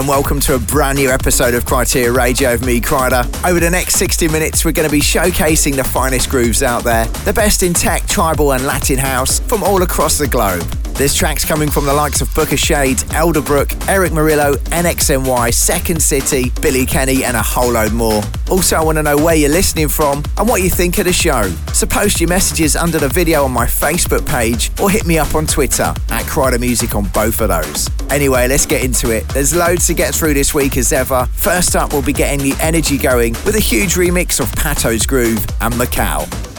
and welcome to a brand new episode of Kryteria Radio with me, Kryder. Over the next 60 minutes, we're going to be showcasing the finest grooves out there, the best in tech, tribal, and Latin house from all across the globe. There's tracks coming from the likes of Booka Shades, Elderbrook, Erick Morillo, NXNY, Second City, Billy Kenny, and a whole load more. Also, I want to know where you're listening from and what you think of the show. So post your messages under the video on my Facebook page or hit me up on Twitter at Kryder Music on both of those. Anyway, let's get into it. There's loads to get through this week as ever. First up, we'll be getting the energy going with a huge remix of Pato's Groove and Macau.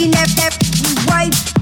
Y se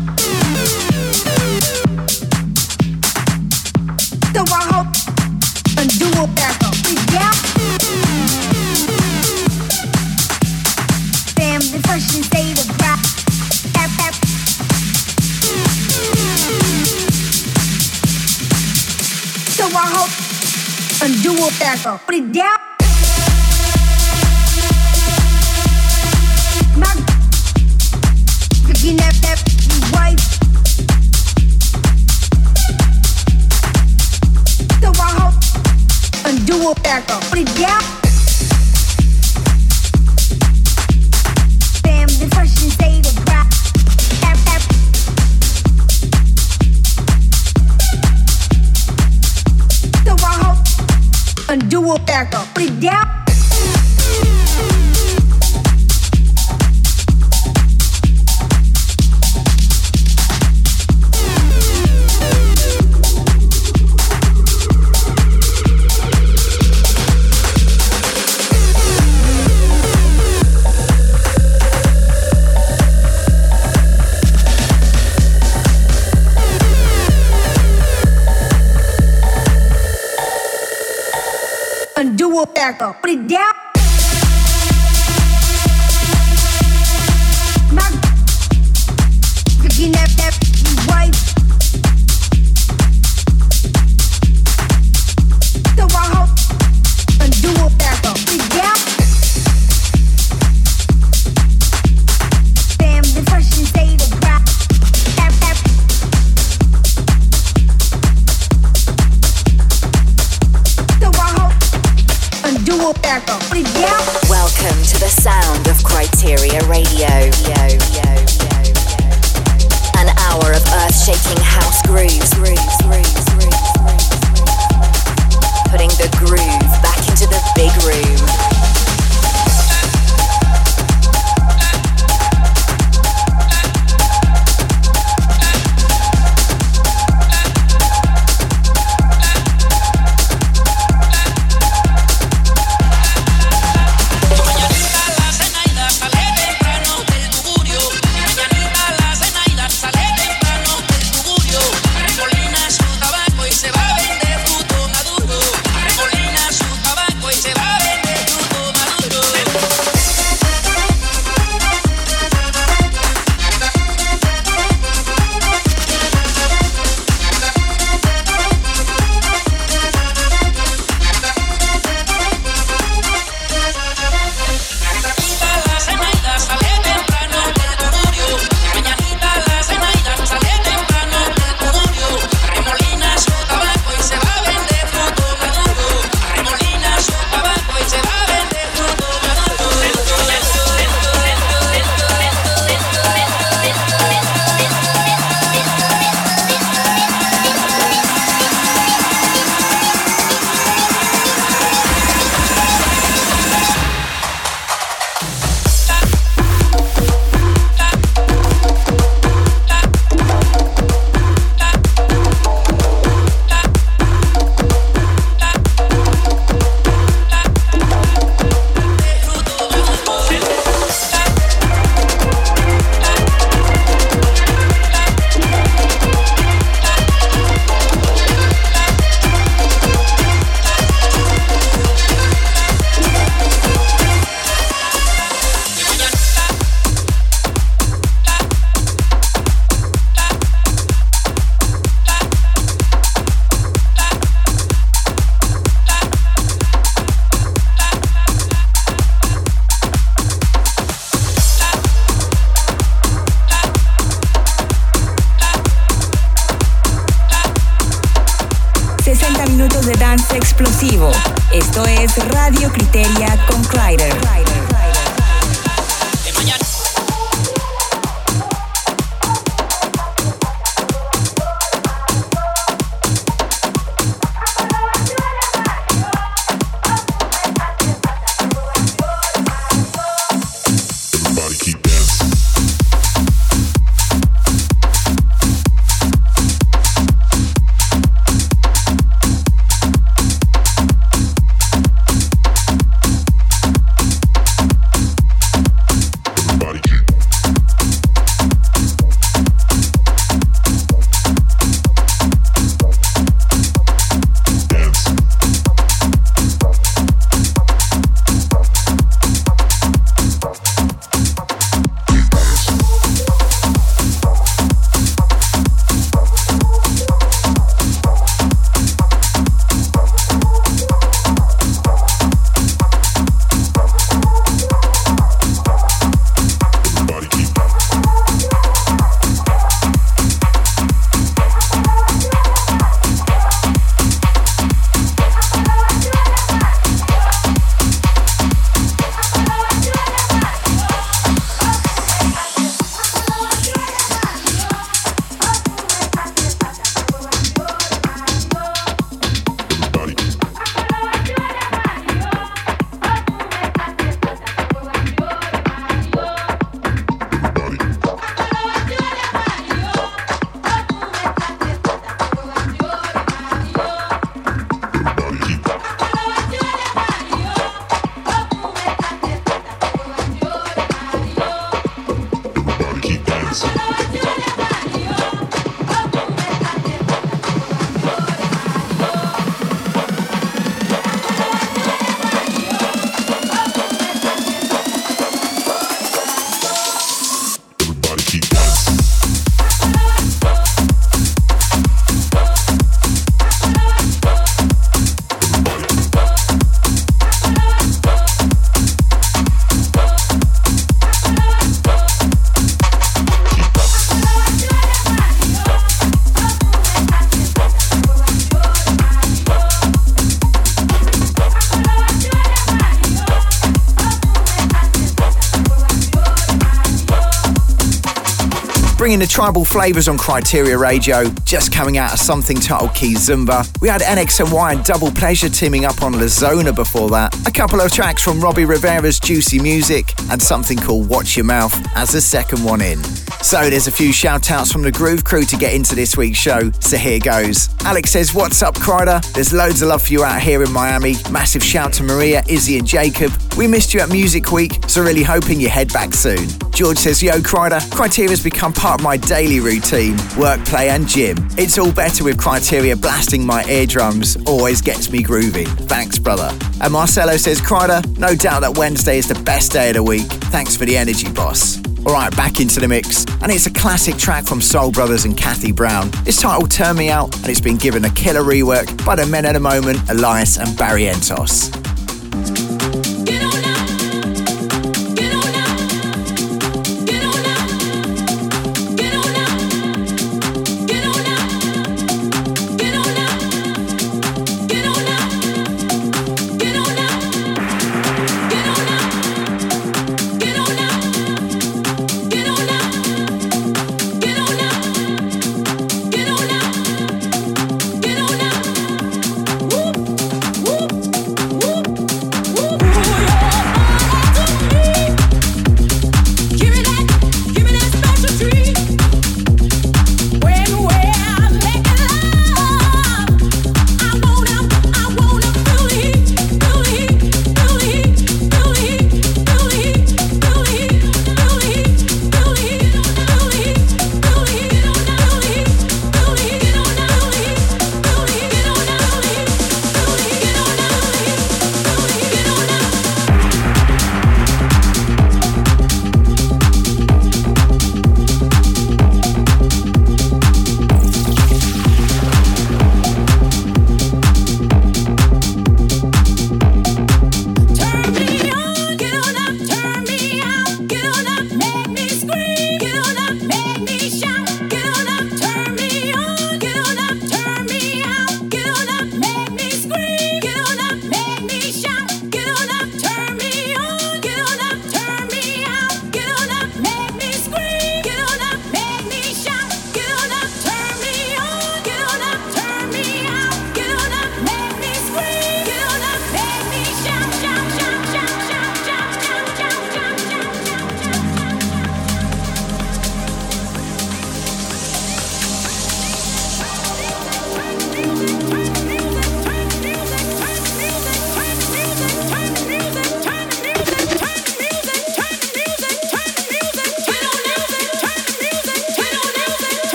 bringing the tribal flavours on Kryteria Radio, just coming out of something titled Key Zumba. We had NXNY and Double Pleasure teaming up on La Zona before that. A couple of tracks from Robbie Rivera's Juicy Music, and something called Watch Your Mouth as the second one in. So there's a few shout outs from the Groove Crew to get into this week's show, so here goes. Alex says, What's up, Kryder? There's loads of love for you out here in Miami. Massive shout to Maria, Izzy, and Jacob. We missed you at Music Week, so really hoping you head back soon. George says, Yo, Kryder, Kryteria's become part of my daily routine, work, play, and gym. It's all better with Kryteria blasting my eardrums, always gets me groovy. Thanks, brother. And Marcelo says, Kryder, no doubt that Wednesday is the best day of the week. Thanks for the energy, boss. Alright, back into the mix. And it's a classic track from Soul Brothers and Kathy Brown. It's titled Turn Me Out, and it's been given a killer rework by the men at the moment, Illyus and Barrientos.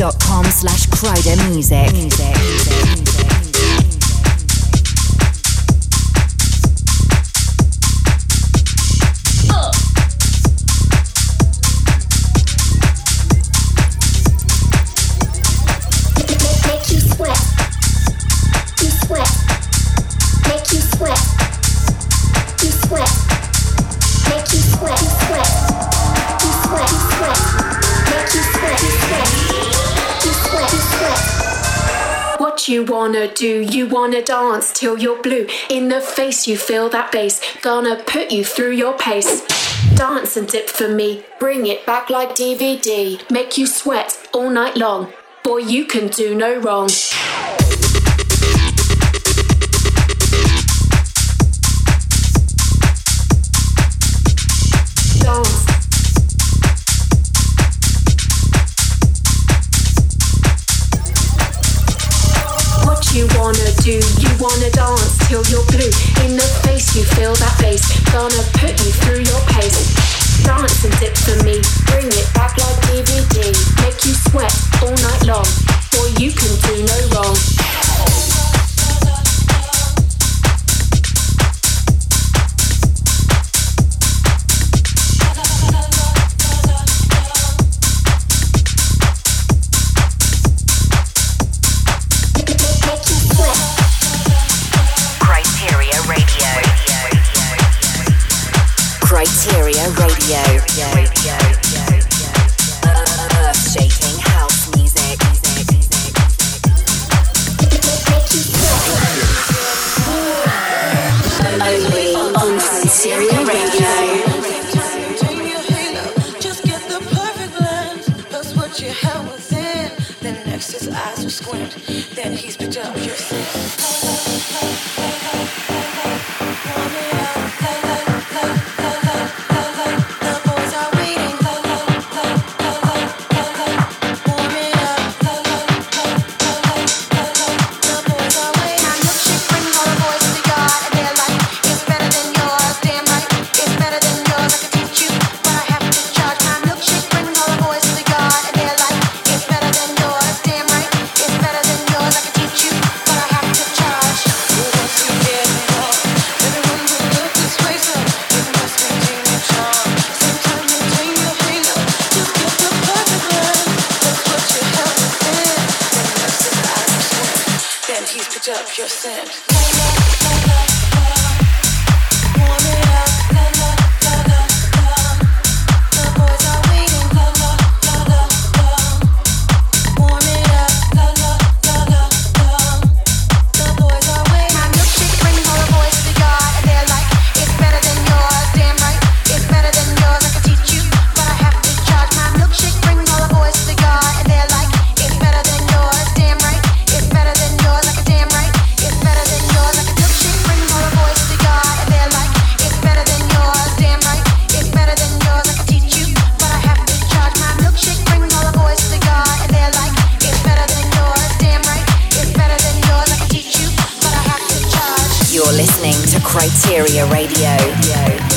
facebook.com slash Kryder Music. music. do you wanna dance till you're blue? In the face, you feel that bass, gonna put you through your pace. Dance and dip for me, bring it back like DVD, make you sweat all night long. Boy, you can do no wrong. you wanna do. You wanna dance till you're blue. In the face, you feel that face. Gonna put you through your pace. Dance and dip for me. Bring it back like DVD. Make you sweat all night long. Boy, you can do no wrong. Kryteria Radio. Earth shaking house music. Only on Kryteria Radio. Just get the perfect blend. That's what you had within. Then next, his eyes were squint. Kryteria Radio.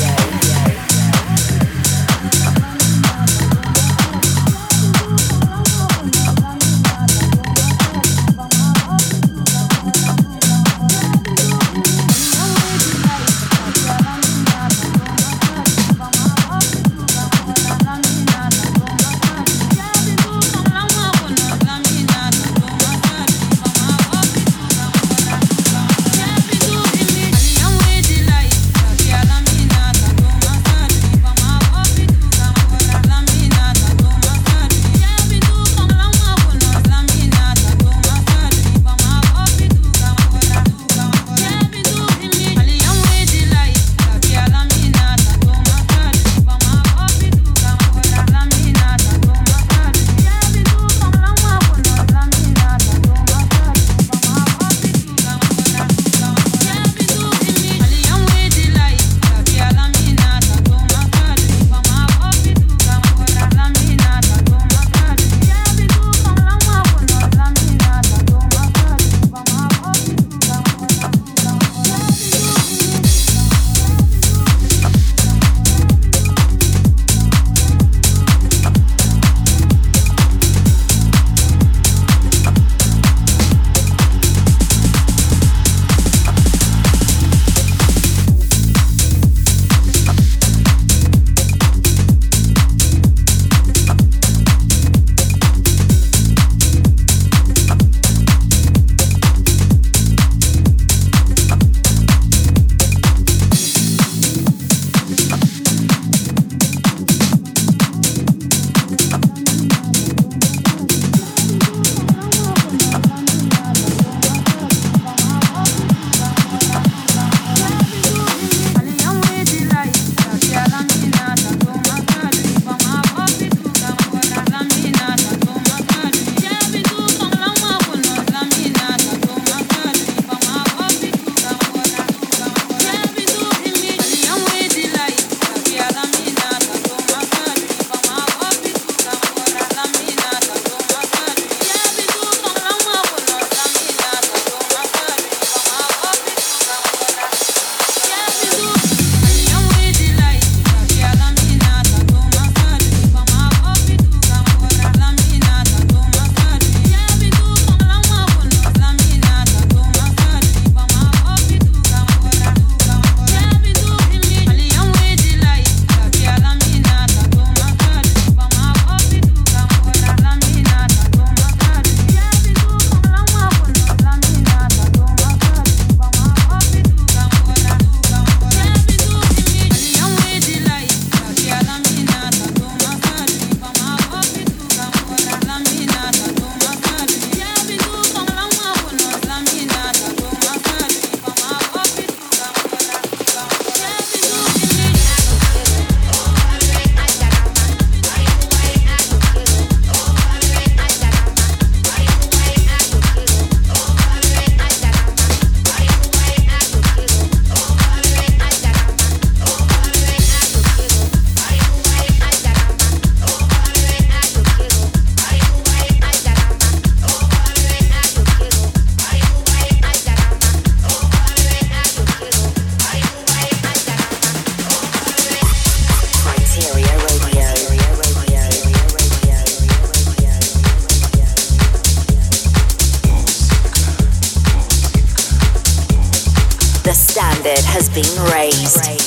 Been raised.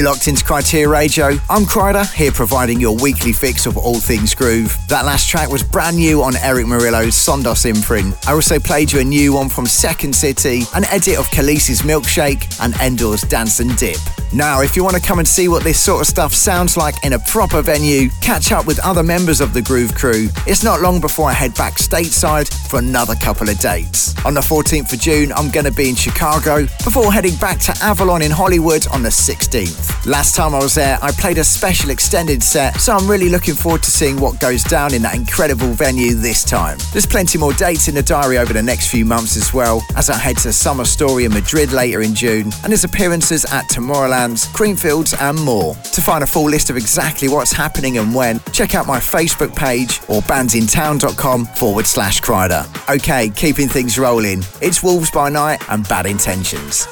You're locked into Kryteria Radio. I'm Kryder, here providing your weekly fix of all things groove. That last track was brand new on Erick Morillo's Sondos imprint. I also played you a new one from Second City, an edit of Kelis's Milkshake, and Endor's Dance and Dip. Now, if you want to come and see what this sort of stuff sounds like in a proper venue, catch up with other members of the Groove Crew. It's not long before I head back stateside for another couple of dates. On the 14th of June, I'm going to be in Chicago before heading back to Avalon in Hollywood on the 16th. Last time I was there, I played a special extended set, so I'm really looking forward to seeing what goes down in that incredible venue this time. There's plenty more dates in the diary over the next few months as well, as I head to Summer Story in Madrid later in June, and there's appearances at Tomorrowland Creamfields, and more. To find a full list of exactly what's happening and when, check out my Facebook page or bandsintown.com forward slash Kryder. Okay, keeping things rolling. It's Wolves by Night and Bad Intentions.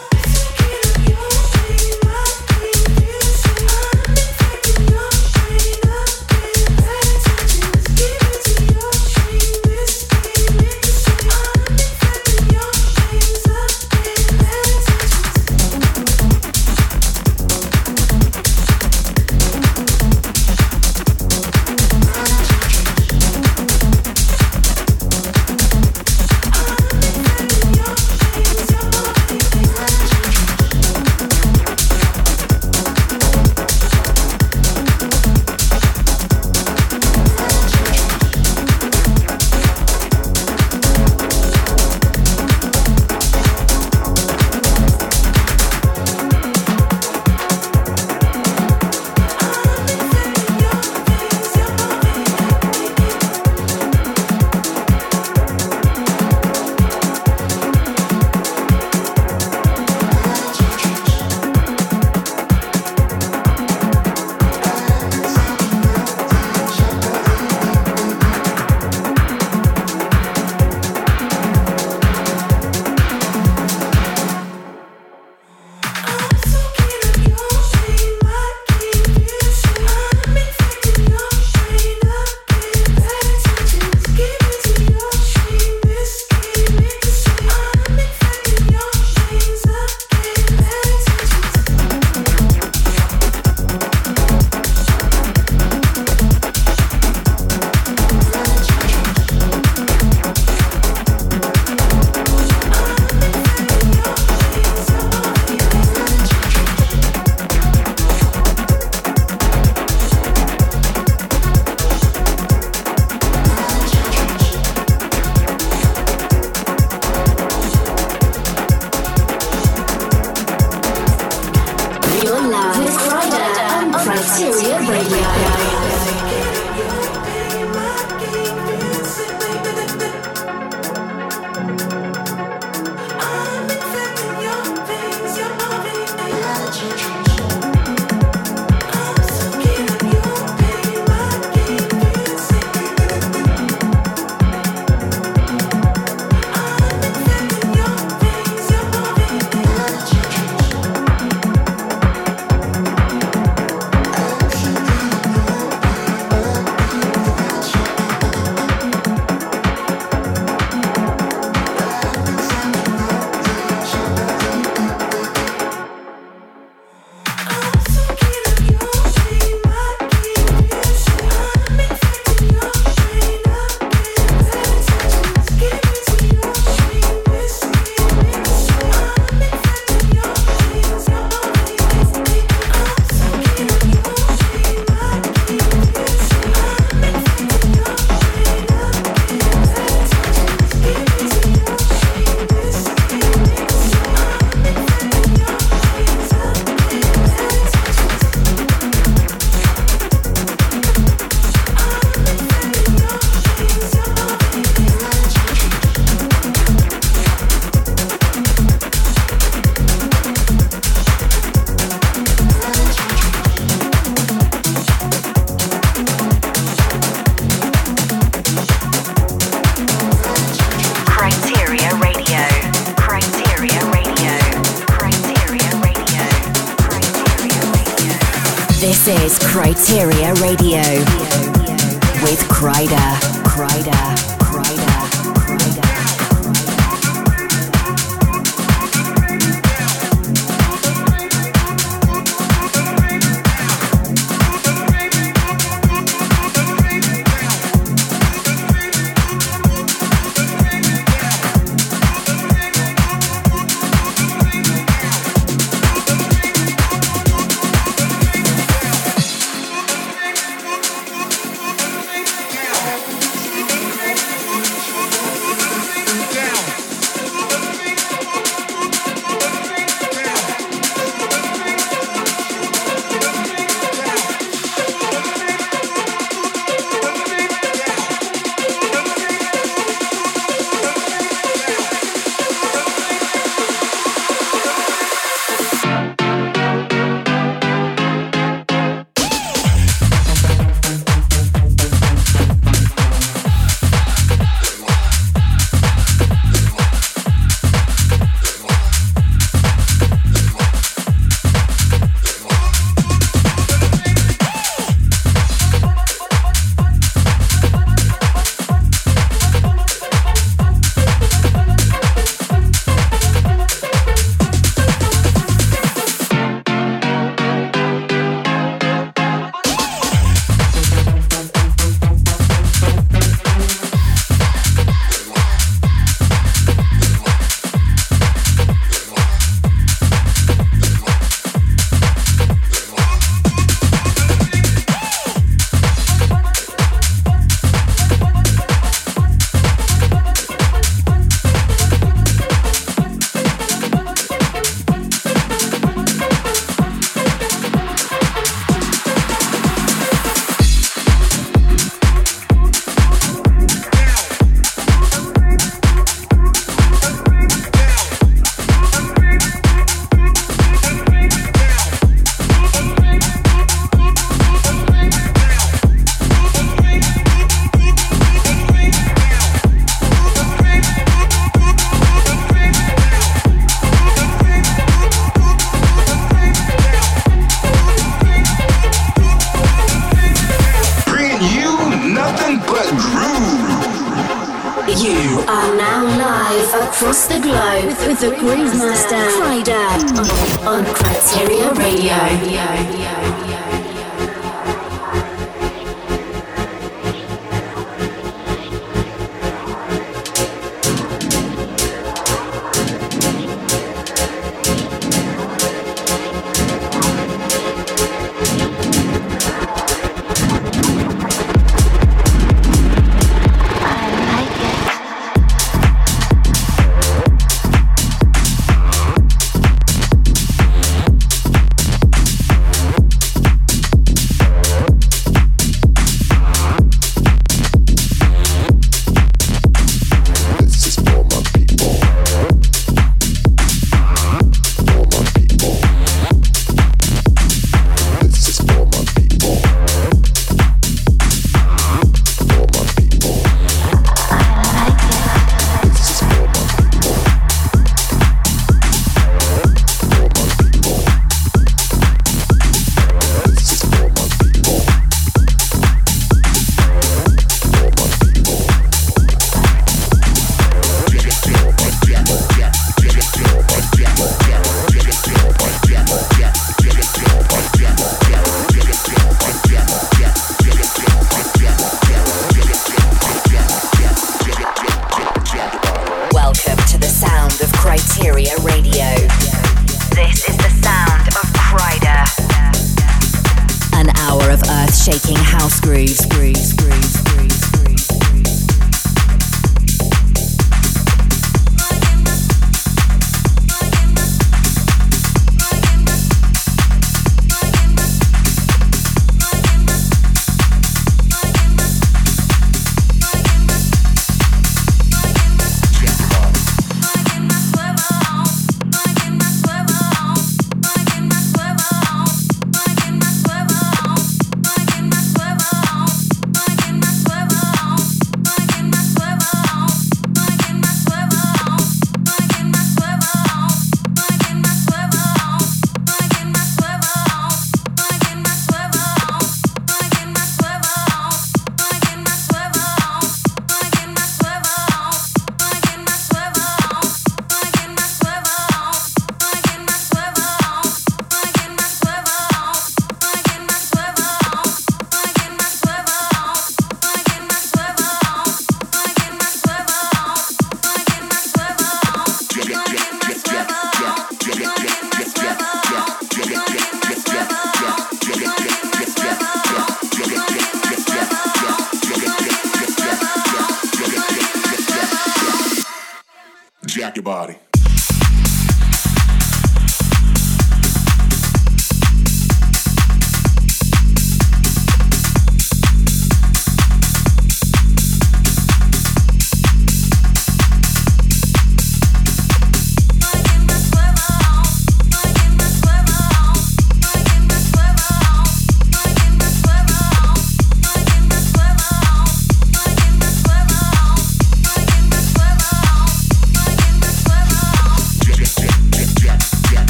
across the globe with, with the Groove Master Friday on, on Kryteria Radio.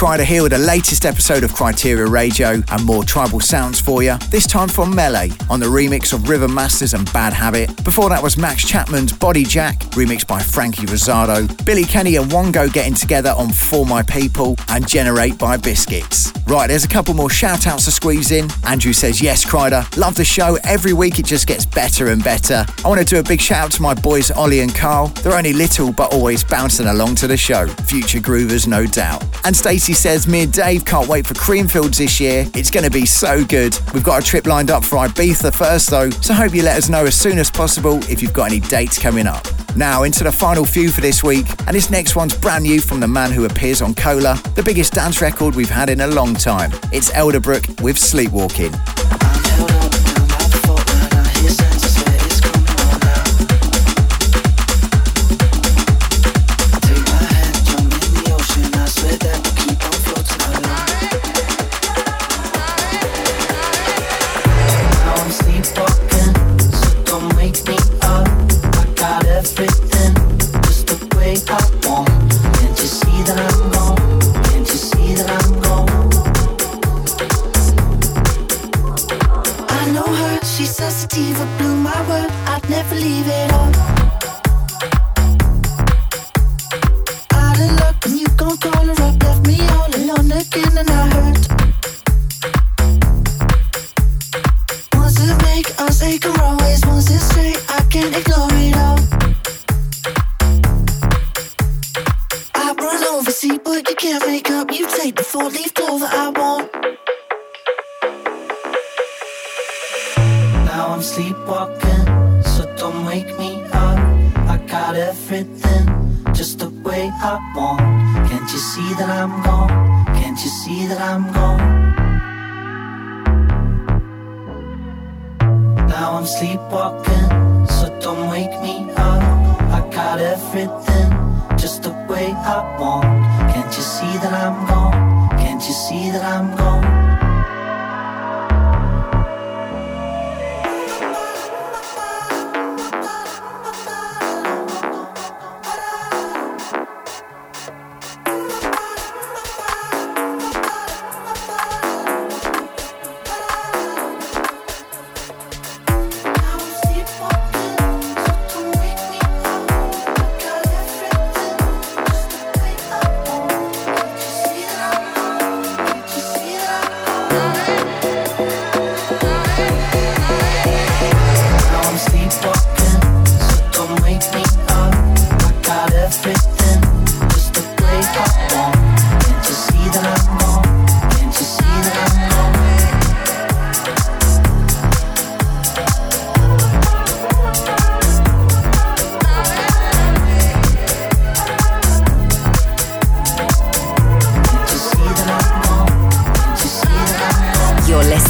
Kryder here with the latest episode of Kryteria Radio and more tribal sounds for you. This time from Melee on the remix of River Masters and Bad Habit. Before that was Max Chapman's Body Jack, remixed by Frankie Rosado. Billy Kenny and Wongo getting together on For My People and Generate by Biscits. Right, there's a couple more shout outs to squeeze in. Andrew says, Yes, Kryder, love the show. Every week it just gets better and better. I want to do a big shout out to my boys Ollie and Carl. They're only little but always bouncing along to the show. Future groovers, no doubt. And Stacey says, Me and Dave can't wait for Creamfields this year. It's going to be so good. We've got a trip lined up for Ibiza first, though, so hope you let us know as soon as possible if you've got any dates coming up. Now, into the final few for this week, and this next one's brand new from the man who appears on Cola, the biggest dance record we've had in a long time. It's Elderbrook with Sleepwalking.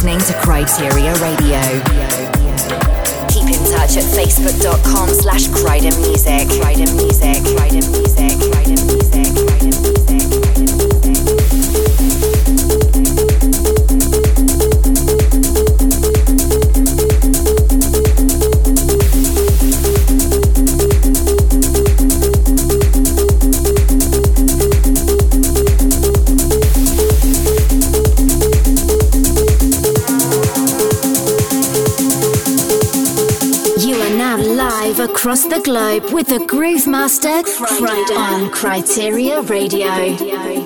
listening to Kryteria Radio. Keep in touch at facebook.com slash Kryder Music. Kryder Music. Music. Music. Kryder Music. Music. across the globe with the Groove Master right on Kryteria Radio.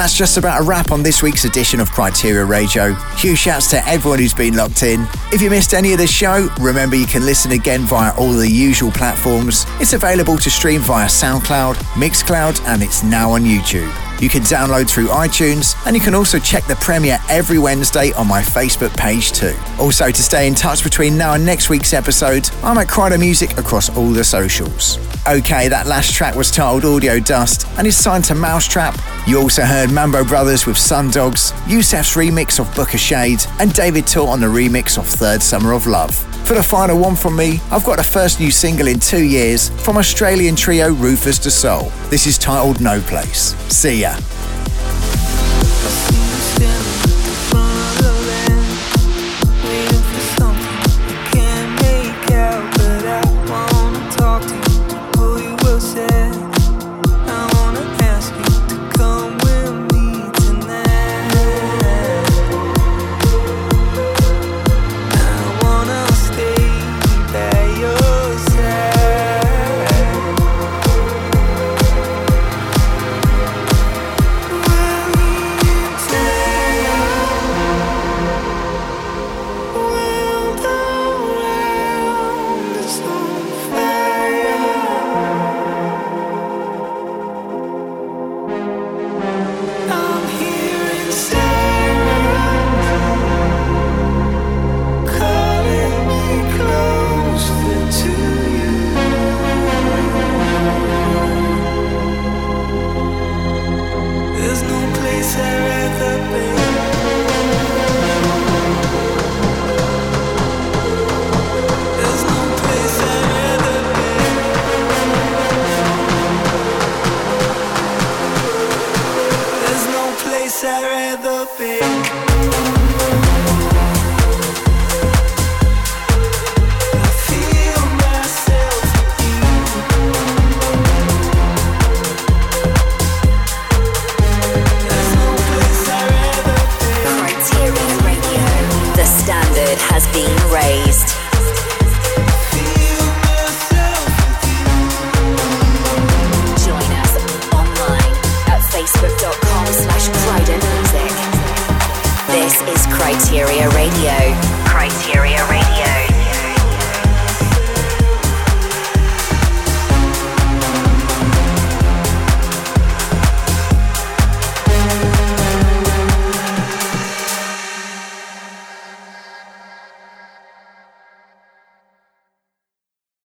That's just about a wrap on this week's edition of Kryteria Radio. Huge shouts to everyone who's been locked in. If you missed any of the show, remember you can listen again via all the usual platforms. It's available to stream via SoundCloud, Mixcloud, and it's now on YouTube. You can download through iTunes, and you can also check the premiere every Wednesday on my Facebook page too. Also, to stay in touch between now and next week's episode, I'm at Kryder Music across all the socials. Okay, that last track was titled Audio Dust and is signed to Mousetrap. You also heard Mambo Brothers with Sundogs, Yousef's remix of Booka Shade, and David Tort on the remix of Third Summer of Love. For the final one from me, I've got the first new single in two years from Australian trio Rufus Du Sol. This is titled No Place. See ya.